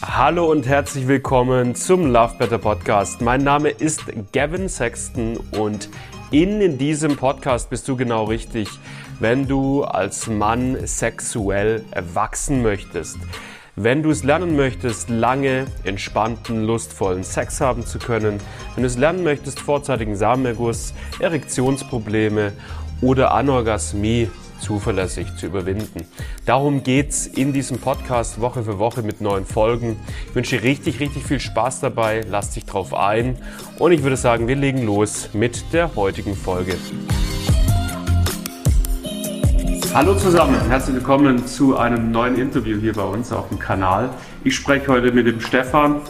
Hallo und herzlich willkommen zum Love Better Podcast. Mein Name ist Gavin Sexton und in diesem Podcast bist du genau richtig, wenn du als Mann sexuell erwachsen möchtest. Wenn du es lernen möchtest, lange, entspannten, lustvollen Sex haben zu können, wenn du es lernen möchtest, vorzeitigen Samenerguss, Erektionsprobleme oder Anorgasmie zuverlässig zu überwinden. Darum geht's in diesem Podcast Woche für Woche mit neuen Folgen. Ich wünsche dir richtig, richtig viel Spaß dabei. Lass dich drauf ein. Und ich würde sagen, wir legen los mit der heutigen Folge. Hallo zusammen, herzlich willkommen zu einem neuen Interview hier bei uns auf dem Kanal. Ich spreche heute mit dem Stefan.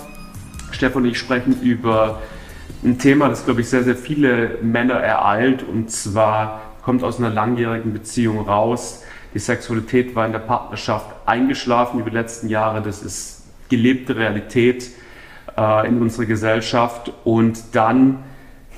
Stefan und ich sprechen über ein Thema, das, glaube ich, sehr, sehr viele Männer ereilt, und zwar kommt aus einer langjährigen Beziehung raus. Die Sexualität war in der Partnerschaft eingeschlafen über die letzten Jahre. Das ist gelebte Realität äh, in unserer Gesellschaft. Und dann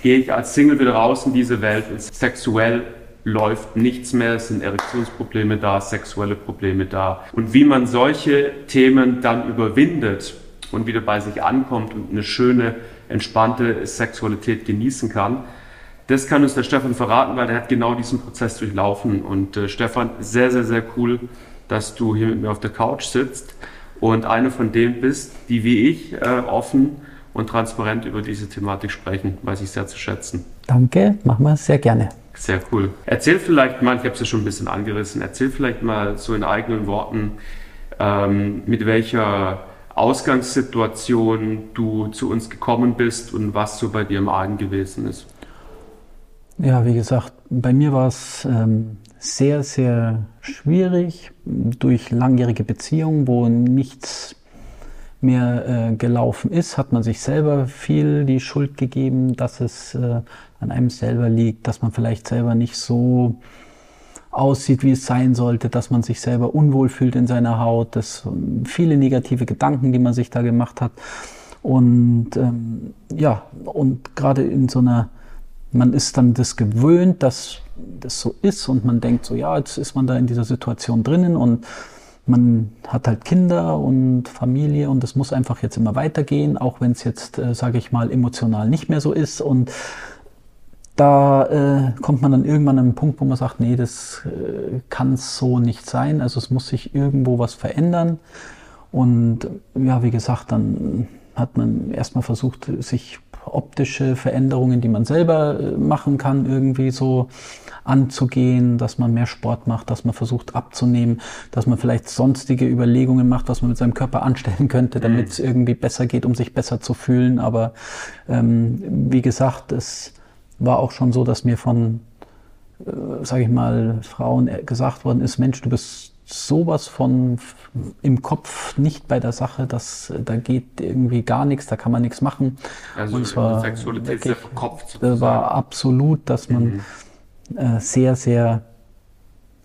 gehe ich als Single wieder raus in diese Welt und sexuell läuft nichts mehr, es sind Erektionsprobleme da, sexuelle Probleme da. Und wie man solche Themen dann überwindet und wieder bei sich ankommt und eine schöne, entspannte Sexualität genießen kann, das kann uns der Stefan verraten, weil er hat genau diesen Prozess durchlaufen. Und äh, Stefan, sehr, sehr, sehr cool, dass du hier mit mir auf der Couch sitzt und eine von denen bist, die wie ich äh, offen und transparent über diese Thematik sprechen, weiß ich sehr zu schätzen. Danke, machen wir sehr gerne. Sehr cool. Erzähl vielleicht mal, ich habe es ja schon ein bisschen angerissen, erzähl vielleicht mal so in eigenen Worten, ähm, mit welcher Ausgangssituation du zu uns gekommen bist und was so bei dir im Argen gewesen ist. Ja, wie gesagt, bei mir war es ähm, sehr, sehr schwierig durch langjährige Beziehungen, wo nichts mehr äh, gelaufen ist, hat man sich selber viel die Schuld gegeben, dass es äh, an einem selber liegt, dass man vielleicht selber nicht so aussieht, wie es sein sollte, dass man sich selber unwohl fühlt in seiner Haut, das viele negative Gedanken, die man sich da gemacht hat. Und ähm, ja, und gerade in so einer man ist dann das gewöhnt, dass das so ist und man denkt so, ja, jetzt ist man da in dieser Situation drinnen und man hat halt Kinder und Familie und es muss einfach jetzt immer weitergehen, auch wenn es jetzt, äh, sage ich mal, emotional nicht mehr so ist und da äh, kommt man dann irgendwann an einen Punkt, wo man sagt, nee, das äh, kann so nicht sein. Also es muss sich irgendwo was verändern. Und ja, wie gesagt, dann hat man erstmal versucht, sich optische Veränderungen, die man selber äh, machen kann, irgendwie so anzugehen, dass man mehr Sport macht, dass man versucht abzunehmen, dass man vielleicht sonstige Überlegungen macht, was man mit seinem Körper anstellen könnte, damit mhm. es irgendwie besser geht, um sich besser zu fühlen. Aber ähm, wie gesagt, es war auch schon so, dass mir von, äh, sage ich mal, Frauen gesagt worden ist, Mensch, du bist sowas von im Kopf nicht bei der Sache, dass da geht irgendwie gar nichts, da kann man nichts machen. Also und zwar Sexualität wirklich, verkopft. Das war absolut, dass man mhm. äh, sehr, sehr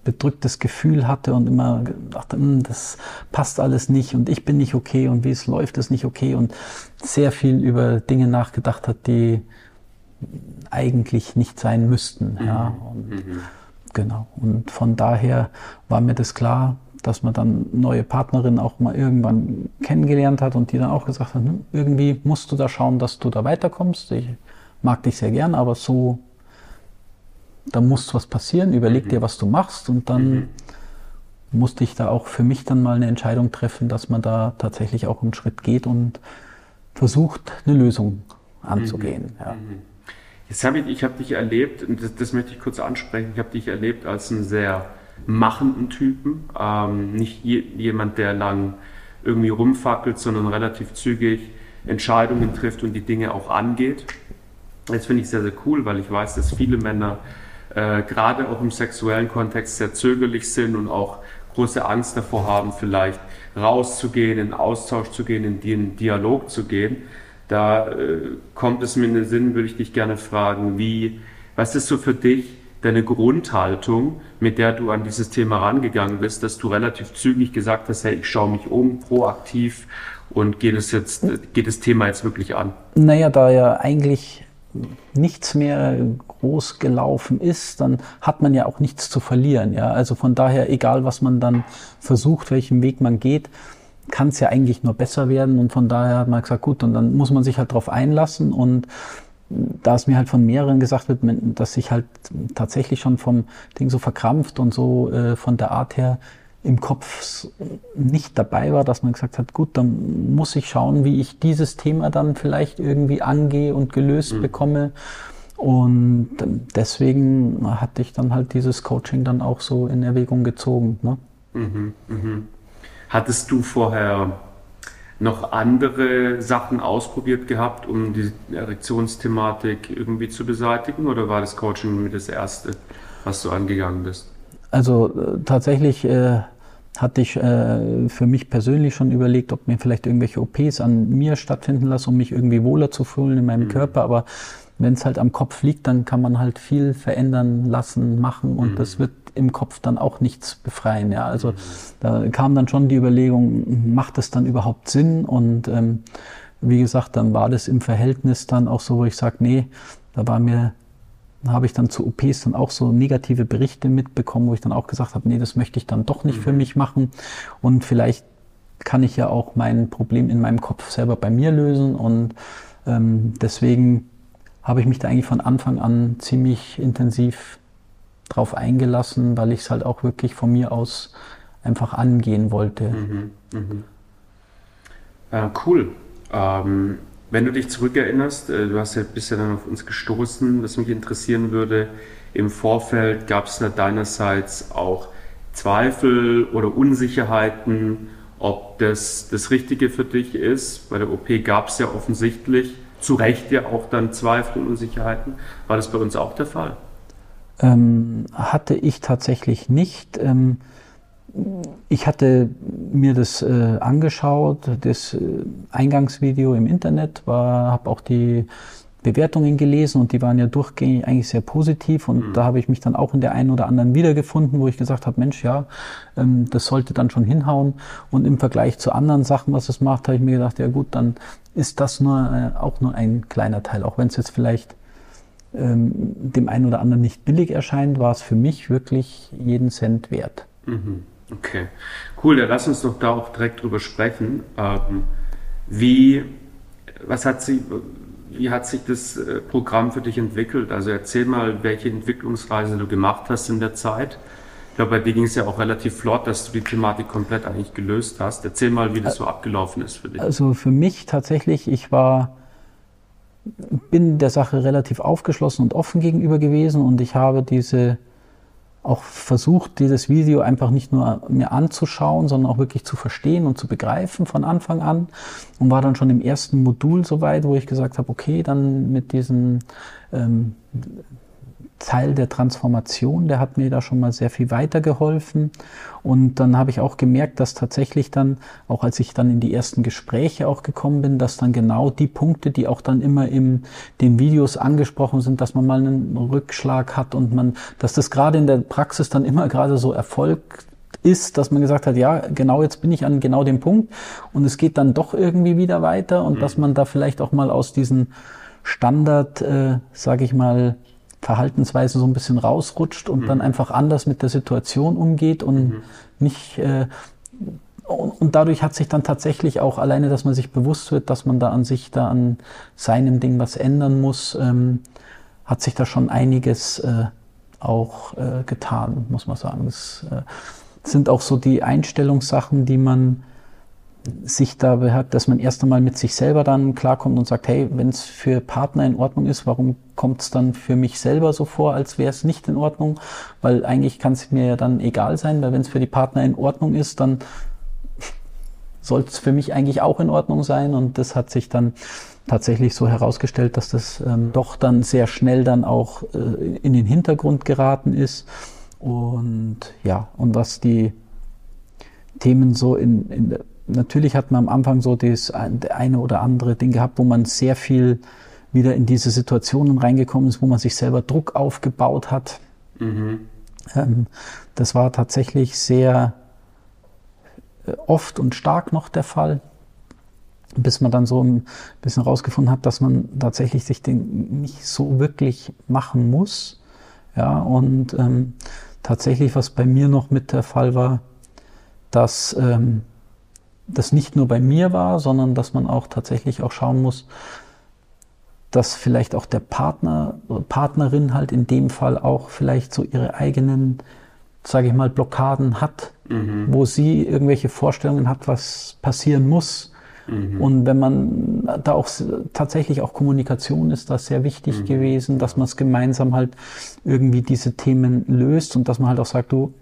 bedrücktes Gefühl hatte und immer dachte, hm, das passt alles nicht und ich bin nicht okay und wie es läuft, ist nicht okay und sehr viel über Dinge nachgedacht hat, die eigentlich nicht sein müssten. Mhm. Ja. Und, mhm Genau. Und von daher war mir das klar, dass man dann neue Partnerin auch mal irgendwann kennengelernt hat und die dann auch gesagt hat, hm, irgendwie musst du da schauen, dass du da weiterkommst. Ich mag dich sehr gern, aber so, da muss was passieren. Überleg mhm. dir, was du machst und dann mhm. musste ich da auch für mich dann mal eine Entscheidung treffen, dass man da tatsächlich auch einen Schritt geht und versucht, eine Lösung anzugehen. Mhm. Ja. Jetzt habe ich, ich habe dich erlebt, und das, das, möchte ich kurz ansprechen, ich habe dich erlebt als einen sehr machenden Typen, ähm, nicht je, jemand, der lang irgendwie rumfackelt, sondern relativ zügig Entscheidungen trifft und die Dinge auch angeht. Das finde ich sehr, sehr cool, weil ich weiß, dass viele Männer äh, gerade auch im sexuellen Kontext sehr zögerlich sind und auch große Angst davor haben, vielleicht rauszugehen, in Austausch zu gehen, in den Dialog zu gehen. Da äh, kommt es mir in den Sinn, würde ich dich gerne fragen, wie, was ist so für dich deine Grundhaltung, mit der du an dieses Thema rangegangen bist, dass du relativ zügig gesagt hast, hey, ich schaue mich um, proaktiv und geht es jetzt, geht das Thema jetzt wirklich an? Naja, da ja eigentlich nichts mehr groß gelaufen ist, dann hat man ja auch nichts zu verlieren. Ja? Also von daher, egal was man dann versucht, welchen Weg man geht, kann es ja eigentlich nur besser werden und von daher hat man gesagt, gut, und dann muss man sich halt darauf einlassen und da es mir halt von mehreren gesagt wird, dass ich halt tatsächlich schon vom Ding so verkrampft und so äh, von der Art her im Kopf nicht dabei war, dass man gesagt hat, gut, dann muss ich schauen, wie ich dieses Thema dann vielleicht irgendwie angehe und gelöst mhm. bekomme. Und deswegen hatte ich dann halt dieses Coaching dann auch so in Erwägung gezogen. Ne? Mhm, mh. Hattest du vorher noch andere Sachen ausprobiert gehabt, um die Erektionsthematik irgendwie zu beseitigen? Oder war das Coaching mit das erste, was du angegangen bist? Also äh, tatsächlich äh, hatte ich äh, für mich persönlich schon überlegt, ob mir vielleicht irgendwelche OPs an mir stattfinden lassen, um mich irgendwie wohler zu fühlen in meinem mhm. Körper. Aber wenn es halt am Kopf liegt, dann kann man halt viel verändern lassen, machen und mhm. das wird im Kopf dann auch nichts befreien. Ja, also mhm. da kam dann schon die Überlegung, macht es dann überhaupt Sinn? Und ähm, wie gesagt, dann war das im Verhältnis dann auch so, wo ich sage, nee, da war mir habe ich dann zu OPs dann auch so negative Berichte mitbekommen, wo ich dann auch gesagt habe, nee, das möchte ich dann doch nicht für mhm. mich machen. Und vielleicht kann ich ja auch mein Problem in meinem Kopf selber bei mir lösen. Und ähm, deswegen habe ich mich da eigentlich von Anfang an ziemlich intensiv drauf eingelassen, weil ich es halt auch wirklich von mir aus einfach angehen wollte. Mhm, mh. äh, cool. Ähm, wenn du dich zurückerinnerst, äh, du hast ja bisher dann auf uns gestoßen, was mich interessieren würde, im Vorfeld gab es da deinerseits auch Zweifel oder Unsicherheiten, ob das das Richtige für dich ist. Bei der OP gab es ja offensichtlich zu Recht ja auch dann Zweifel und Unsicherheiten. War das bei uns auch der Fall? Ähm, hatte ich tatsächlich nicht. Ähm, ich hatte mir das äh, angeschaut, das äh, Eingangsvideo im Internet, habe auch die Bewertungen gelesen und die waren ja durchgängig eigentlich sehr positiv und mhm. da habe ich mich dann auch in der einen oder anderen wiedergefunden, wo ich gesagt habe, Mensch, ja, ähm, das sollte dann schon hinhauen und im Vergleich zu anderen Sachen, was es macht, habe ich mir gedacht, ja gut, dann ist das nur äh, auch nur ein kleiner Teil, auch wenn es jetzt vielleicht ähm, dem einen oder anderen nicht billig erscheint, war es für mich wirklich jeden Cent wert. Mhm. Okay, cool. Dann lass uns doch da auch direkt drüber sprechen. Ähm, wie, was hat sie, wie hat sich das äh, Programm für dich entwickelt? Also erzähl mal, welche Entwicklungsreise du gemacht hast in der Zeit. Ich glaube, bei dir ging es ja auch relativ flott, dass du die Thematik komplett eigentlich gelöst hast. Erzähl mal, wie das so abgelaufen ist für dich. Also für mich tatsächlich, ich war, bin der Sache relativ aufgeschlossen und offen gegenüber gewesen und ich habe diese auch versucht, dieses Video einfach nicht nur mir anzuschauen, sondern auch wirklich zu verstehen und zu begreifen von Anfang an. Und war dann schon im ersten Modul soweit, wo ich gesagt habe, okay, dann mit diesen ähm, Teil der Transformation, der hat mir da schon mal sehr viel weitergeholfen. Und dann habe ich auch gemerkt, dass tatsächlich dann, auch als ich dann in die ersten Gespräche auch gekommen bin, dass dann genau die Punkte, die auch dann immer in den Videos angesprochen sind, dass man mal einen Rückschlag hat und man, dass das gerade in der Praxis dann immer gerade so erfolgt ist, dass man gesagt hat, ja, genau jetzt bin ich an genau dem Punkt und es geht dann doch irgendwie wieder weiter und mhm. dass man da vielleicht auch mal aus diesen Standard, äh, sage ich mal, Verhaltensweise so ein bisschen rausrutscht und mhm. dann einfach anders mit der Situation umgeht und mhm. nicht äh, und dadurch hat sich dann tatsächlich auch alleine, dass man sich bewusst wird, dass man da an sich da an seinem Ding was ändern muss, ähm, hat sich da schon einiges äh, auch äh, getan, muss man sagen. Das äh, sind auch so die Einstellungssachen, die man sich da hat, dass man erst einmal mit sich selber dann klarkommt und sagt, hey, wenn es für Partner in Ordnung ist, warum kommt es dann für mich selber so vor, als wäre es nicht in Ordnung? Weil eigentlich kann es mir ja dann egal sein, weil wenn es für die Partner in Ordnung ist, dann sollte es für mich eigentlich auch in Ordnung sein. Und das hat sich dann tatsächlich so herausgestellt, dass das ähm, doch dann sehr schnell dann auch äh, in den Hintergrund geraten ist. Und ja, und was die Themen so in, in der natürlich hat man am Anfang so das eine oder andere Ding gehabt, wo man sehr viel wieder in diese Situationen reingekommen ist, wo man sich selber Druck aufgebaut hat. Mhm. Ähm, das war tatsächlich sehr äh, oft und stark noch der Fall, bis man dann so ein bisschen rausgefunden hat, dass man tatsächlich sich den nicht so wirklich machen muss. Ja, und ähm, tatsächlich, was bei mir noch mit der Fall war, dass ähm, das nicht nur bei mir war, sondern dass man auch tatsächlich auch schauen muss, dass vielleicht auch der Partner, Partnerin halt in dem Fall auch vielleicht so ihre eigenen, sage ich mal, Blockaden hat, mhm. wo sie irgendwelche Vorstellungen hat, was passieren muss. Mhm. Und wenn man da auch tatsächlich auch Kommunikation ist das sehr wichtig mhm. gewesen, dass man es gemeinsam halt irgendwie diese Themen löst und dass man halt auch sagt, du,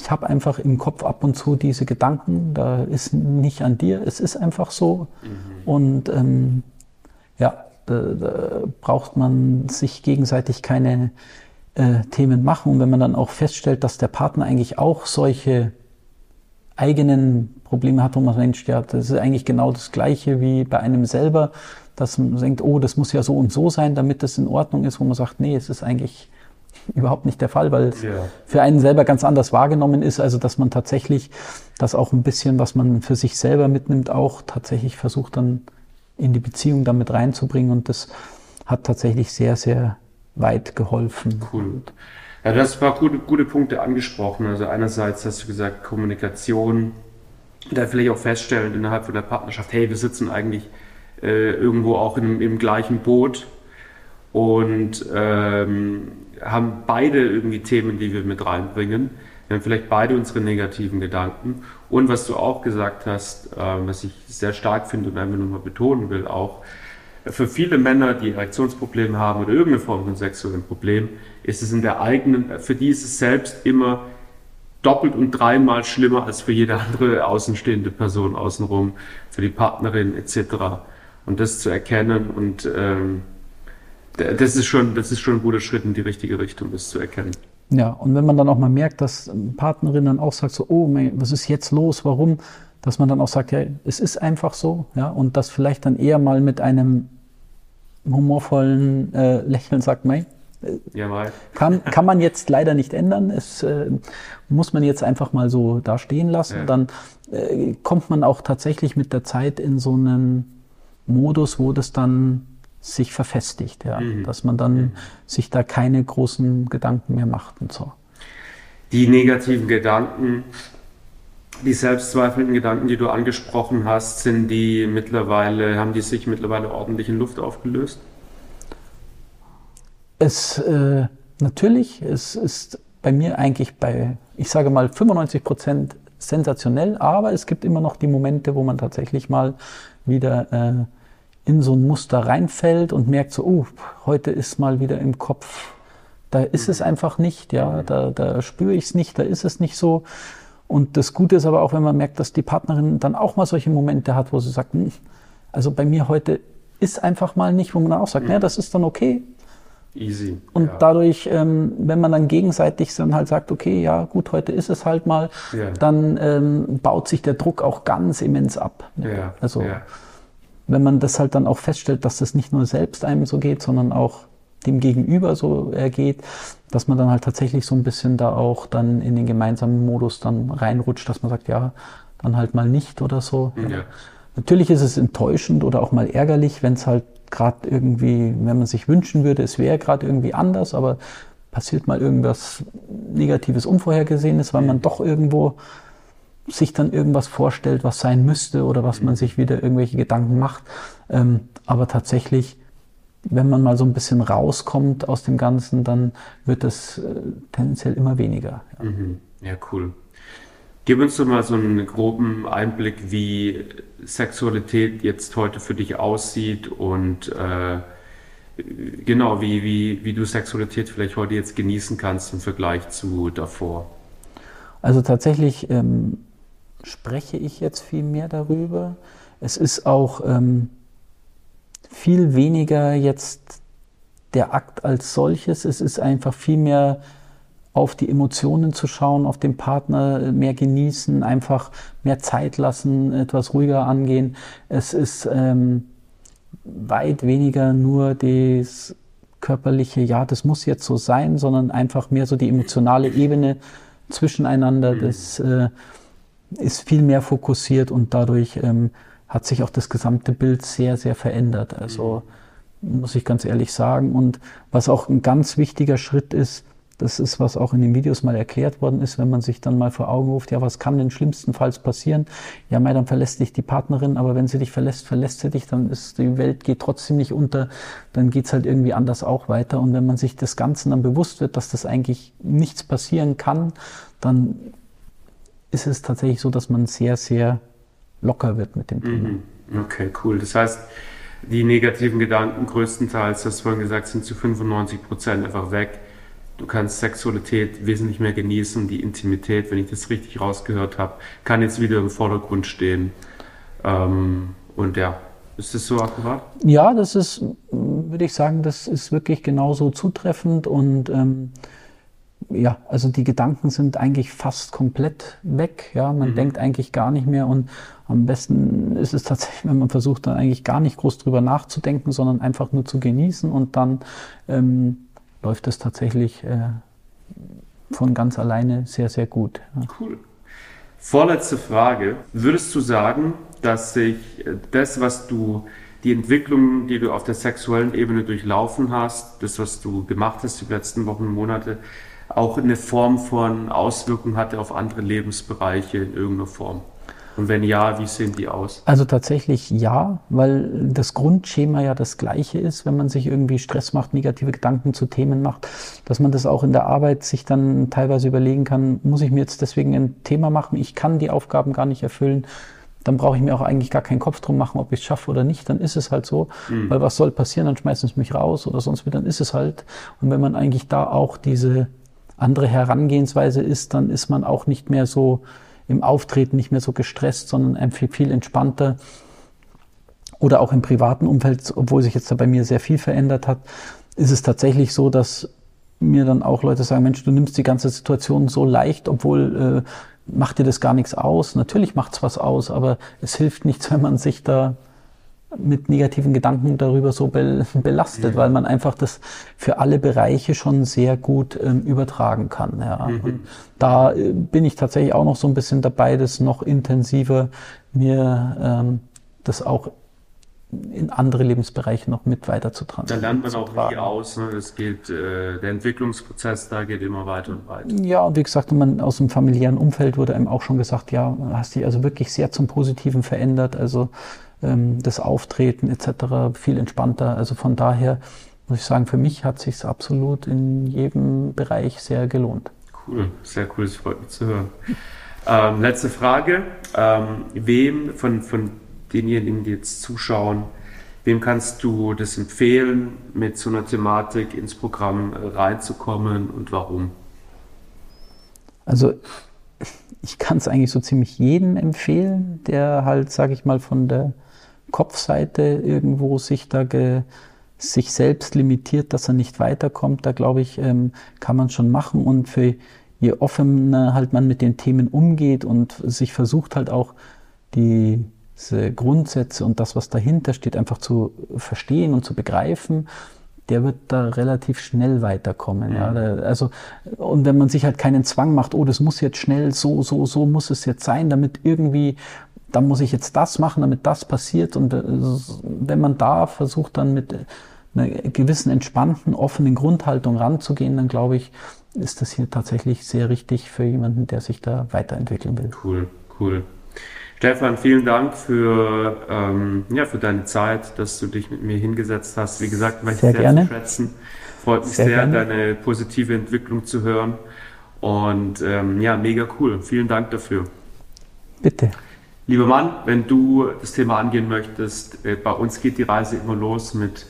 ich habe einfach im Kopf ab und zu diese Gedanken, da ist nicht an dir, es ist einfach so. Mhm. Und ähm, ja, da, da, braucht man sich gegenseitig keine äh, Themen machen. Und wenn man dann auch feststellt, dass der Partner eigentlich auch solche eigenen Probleme hat, wo man denkt, ja, das ist eigentlich genau das Gleiche wie bei einem selber, dass man denkt, oh, das muss ja so und so sein, damit das in Ordnung ist, wo man sagt, nee, es ist eigentlich überhaupt nicht der Fall, weil es ja. für einen selber ganz anders wahrgenommen ist. Also dass man tatsächlich das auch ein bisschen, was man für sich selber mitnimmt, auch tatsächlich versucht dann in die Beziehung damit reinzubringen. Und das hat tatsächlich sehr, sehr weit geholfen. Cool. Ja, du hast ein paar gute, gute Punkte angesprochen. Also einerseits hast du gesagt, Kommunikation, da vielleicht auch feststellen innerhalb von der Partnerschaft, hey, wir sitzen eigentlich äh, irgendwo auch in, im gleichen Boot und ähm, haben beide irgendwie Themen, die wir mit reinbringen. Wir haben vielleicht beide unsere negativen Gedanken. Und was du auch gesagt hast, äh, was ich sehr stark finde und einfach nur mal betonen will, auch für viele Männer, die Erektionsprobleme haben oder irgendeine Form von sexuellem Problem, ist es in der eigenen, für die ist es selbst immer doppelt und dreimal schlimmer als für jede andere außenstehende Person außenrum, für die Partnerin etc. Und das zu erkennen und ähm, das ist schon, das ist schon ein guter Schritt in die richtige Richtung, das zu erkennen. Ja, und wenn man dann auch mal merkt, dass Partnerin dann auch sagt so, oh, was ist jetzt los, warum? Dass man dann auch sagt, ja, es ist einfach so, ja, und das vielleicht dann eher mal mit einem humorvollen äh, Lächeln sagt, mei, äh, ja, mal. Kann, kann man jetzt leider nicht ändern. Es äh, muss man jetzt einfach mal so da stehen lassen. Ja. Dann äh, kommt man auch tatsächlich mit der Zeit in so einen Modus, wo das dann sich verfestigt, ja, mhm. dass man dann mhm. sich da keine großen Gedanken mehr macht und so. Die negativen Gedanken, die selbstzweifelnden Gedanken, die du angesprochen hast, sind die mittlerweile, haben die sich mittlerweile ordentlich in Luft aufgelöst? Es äh, natürlich, es ist bei mir eigentlich bei, ich sage mal 95 Prozent sensationell, aber es gibt immer noch die Momente, wo man tatsächlich mal wieder äh, in so ein Muster reinfällt und merkt so, oh, heute ist mal wieder im Kopf, da ist es einfach nicht, ja, da, da spüre ich es nicht, da ist es nicht so. Und das Gute ist aber auch, wenn man merkt, dass die Partnerin dann auch mal solche Momente hat, wo sie sagt, hm, also bei mir heute ist einfach mal nicht, wo man dann auch sagt, mhm. ja, das ist dann okay. Easy. Und ja. dadurch, ähm, wenn man dann gegenseitig dann halt sagt, okay, ja, gut, heute ist es halt mal, ja. dann ähm, baut sich der Druck auch ganz immens ab. Ja. Also wenn man das halt dann auch feststellt, dass das nicht nur selbst einem so geht, sondern auch dem Gegenüber so ergeht, dass man dann halt tatsächlich so ein bisschen da auch dann in den gemeinsamen Modus dann reinrutscht, dass man sagt, ja, dann halt mal nicht oder so. Ja. Natürlich ist es enttäuschend oder auch mal ärgerlich, wenn es halt gerade irgendwie, wenn man sich wünschen würde, es wäre gerade irgendwie anders, aber passiert mal irgendwas Negatives, Unvorhergesehenes, weil man mhm. doch irgendwo sich dann irgendwas vorstellt, was sein müsste oder was man sich wieder irgendwelche Gedanken macht. Ähm, aber tatsächlich, wenn man mal so ein bisschen rauskommt aus dem Ganzen, dann wird es äh, tendenziell immer weniger. Ja. Mhm. ja, cool. Gib uns doch mal so einen groben Einblick, wie Sexualität jetzt heute für dich aussieht und äh, genau, wie, wie, wie du Sexualität vielleicht heute jetzt genießen kannst im Vergleich zu davor. Also tatsächlich ähm, spreche ich jetzt viel mehr darüber. Es ist auch ähm, viel weniger jetzt der Akt als solches. Es ist einfach viel mehr auf die Emotionen zu schauen, auf den Partner mehr genießen, einfach mehr Zeit lassen, etwas ruhiger angehen. Es ist ähm, weit weniger nur das körperliche, ja, das muss jetzt so sein, sondern einfach mehr so die emotionale Ebene zwischeneinander. Das äh, ist viel mehr fokussiert und dadurch ähm, hat sich auch das gesamte Bild sehr, sehr verändert. Also muss ich ganz ehrlich sagen. Und was auch ein ganz wichtiger Schritt ist, Das ist, was auch in den Videos mal erklärt worden ist, wenn man sich dann mal vor Augen ruft, ja, was kann denn schlimmstenfalls passieren? Ja, mei, dann verlässt dich die Partnerin, aber wenn sie dich verlässt, verlässt sie dich, dann ist die Welt geht trotzdem nicht unter, dann geht's halt irgendwie anders auch weiter. Und wenn man sich des Ganzen dann bewusst wird, dass das eigentlich nichts passieren kann, dann ist es tatsächlich so, dass man sehr, sehr locker wird mit dem Thema. Mhm. Okay, cool. Das heißt, die negativen Gedanken größtenteils, das vorhin gesagt, sind zu 95 Prozent einfach weg. Du kannst Sexualität wesentlich mehr genießen. Die Intimität, wenn ich das richtig rausgehört habe, kann jetzt wieder im Vordergrund stehen. Ähm, und ja, ist das so akkurat? Ja, das ist, würde ich sagen, das ist wirklich genauso zutreffend und ähm, ja, also die Gedanken sind eigentlich fast komplett weg. Ja, man mhm. denkt eigentlich gar nicht mehr und am besten ist es tatsächlich, wenn man versucht, dann eigentlich gar nicht groß drüber nachzudenken, sondern einfach nur zu genießen und dann ähm, läuft es tatsächlich äh, von ganz alleine sehr, sehr gut. Ja. Cool. Vorletzte Frage. Würdest du sagen, dass sich das, was du, die Entwicklung, die du auf der sexuellen Ebene durchlaufen hast, das, was du gemacht hast die letzten Wochen und Monate, auch eine Form von Auswirkung hatte auf andere Lebensbereiche in irgendeiner Form? Und wenn ja, wie sehen die aus? Also tatsächlich ja, weil das Grundschema ja das gleiche ist, wenn man sich irgendwie Stress macht, negative Gedanken zu Themen macht, dass man das auch in der Arbeit sich dann teilweise überlegen kann, muss ich mir jetzt deswegen ein Thema machen, ich kann die Aufgaben gar nicht erfüllen, dann brauche ich mir auch eigentlich gar keinen Kopf drum machen, ob ich es schaffe oder nicht, dann ist es halt so, mhm. weil was soll passieren, dann schmeißen sie mich raus oder sonst wie, dann ist es halt. Und wenn man eigentlich da auch diese andere Herangehensweise ist, dann ist man auch nicht mehr so im Auftreten, nicht mehr so gestresst, sondern viel, viel entspannter. Oder auch im privaten Umfeld, obwohl sich jetzt da bei mir sehr viel verändert hat, ist es tatsächlich so, dass mir dann auch Leute sagen, Mensch, du nimmst die ganze Situation so leicht, obwohl äh, macht dir das gar nichts aus. Natürlich macht's was aus, aber es hilft nichts, wenn man sich da mit negativen Gedanken darüber so belastet, mhm. weil man einfach das für alle Bereiche schon sehr gut ähm, übertragen kann. Ja. Mhm. da äh, bin ich tatsächlich auch noch so ein bisschen dabei, das noch intensiver mir ähm, das auch in andere Lebensbereiche noch mit weiter zu transferieren. Da lernt man auch nie aus. Ne? Es geht, äh, der Entwicklungsprozess da geht immer weiter und weiter. Ja, und wie gesagt, man aus dem familiären Umfeld wurde einem auch schon gesagt, ja, hast dich also wirklich sehr zum Positiven verändert. Also ähm, das Auftreten etc. viel entspannter. Also von daher muss ich sagen, für mich hat sich absolut in jedem Bereich sehr gelohnt. Cool, sehr cool, das freut mich zu hören. Ähm, letzte Frage. Ähm, wem von, von denjenigen, die jetzt zuschauen, wem kannst du das empfehlen, mit so einer Thematik ins Programm reinzukommen und warum? Also ich kann es eigentlich so ziemlich jedem empfehlen, der halt, sage ich mal, von der Kopfseite irgendwo sich da ge, sich selbst limitiert, dass er nicht weiterkommt, da glaube ich, ähm, kann man schon machen und für je offener halt man mit den Themen umgeht und sich versucht halt auch diese Grundsätze und das, was dahinter steht, einfach zu verstehen und zu begreifen, der wird da relativ schnell weiterkommen. Ja. ja. Also, und wenn man sich halt keinen Zwang macht, oh, das muss jetzt schnell, so, so, so muss es jetzt sein, damit irgendwie dann muss ich jetzt das machen, damit das passiert. Und äh, wenn man da versucht, dann mit einer gewissen entspannten, offenen Grundhaltung ranzugehen, dann glaube ich, ist das hier tatsächlich sehr richtig für jemanden, der sich da weiterentwickeln will. Cool, cool. Stefan, vielen Dank für, ähm, ja, für deine Zeit, dass du dich mit mir hingesetzt hast. Wie gesagt, möchte ich sehr, gerne. schätzen. Freut mich sehr, sehr deine positive Entwicklung zu hören. Und ähm, ja, mega cool. Vielen Dank dafür. Bitte. Lieber Mann, wenn du das Thema angehen möchtest, äh, bei uns geht die Reise immer los mit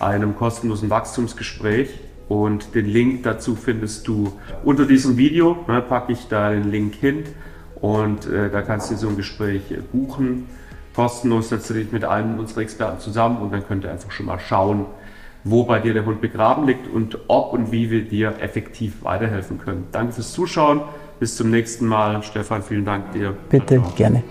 einem kostenlosen Wachstumsgespräch und den Link dazu findest du unter diesem Video. Ne, packe ich da den Link hin und äh, da kannst du so ein Gespräch äh, buchen. Kostenlos dich mit einem unserer Experten zusammen und dann könnt ihr einfach schon mal schauen, wo bei dir der Hund begraben liegt und ob und wie wir dir effektiv weiterhelfen können. Danke fürs Zuschauen. Bis zum nächsten Mal. Stefan, vielen Dank dir. Bitte, gerne.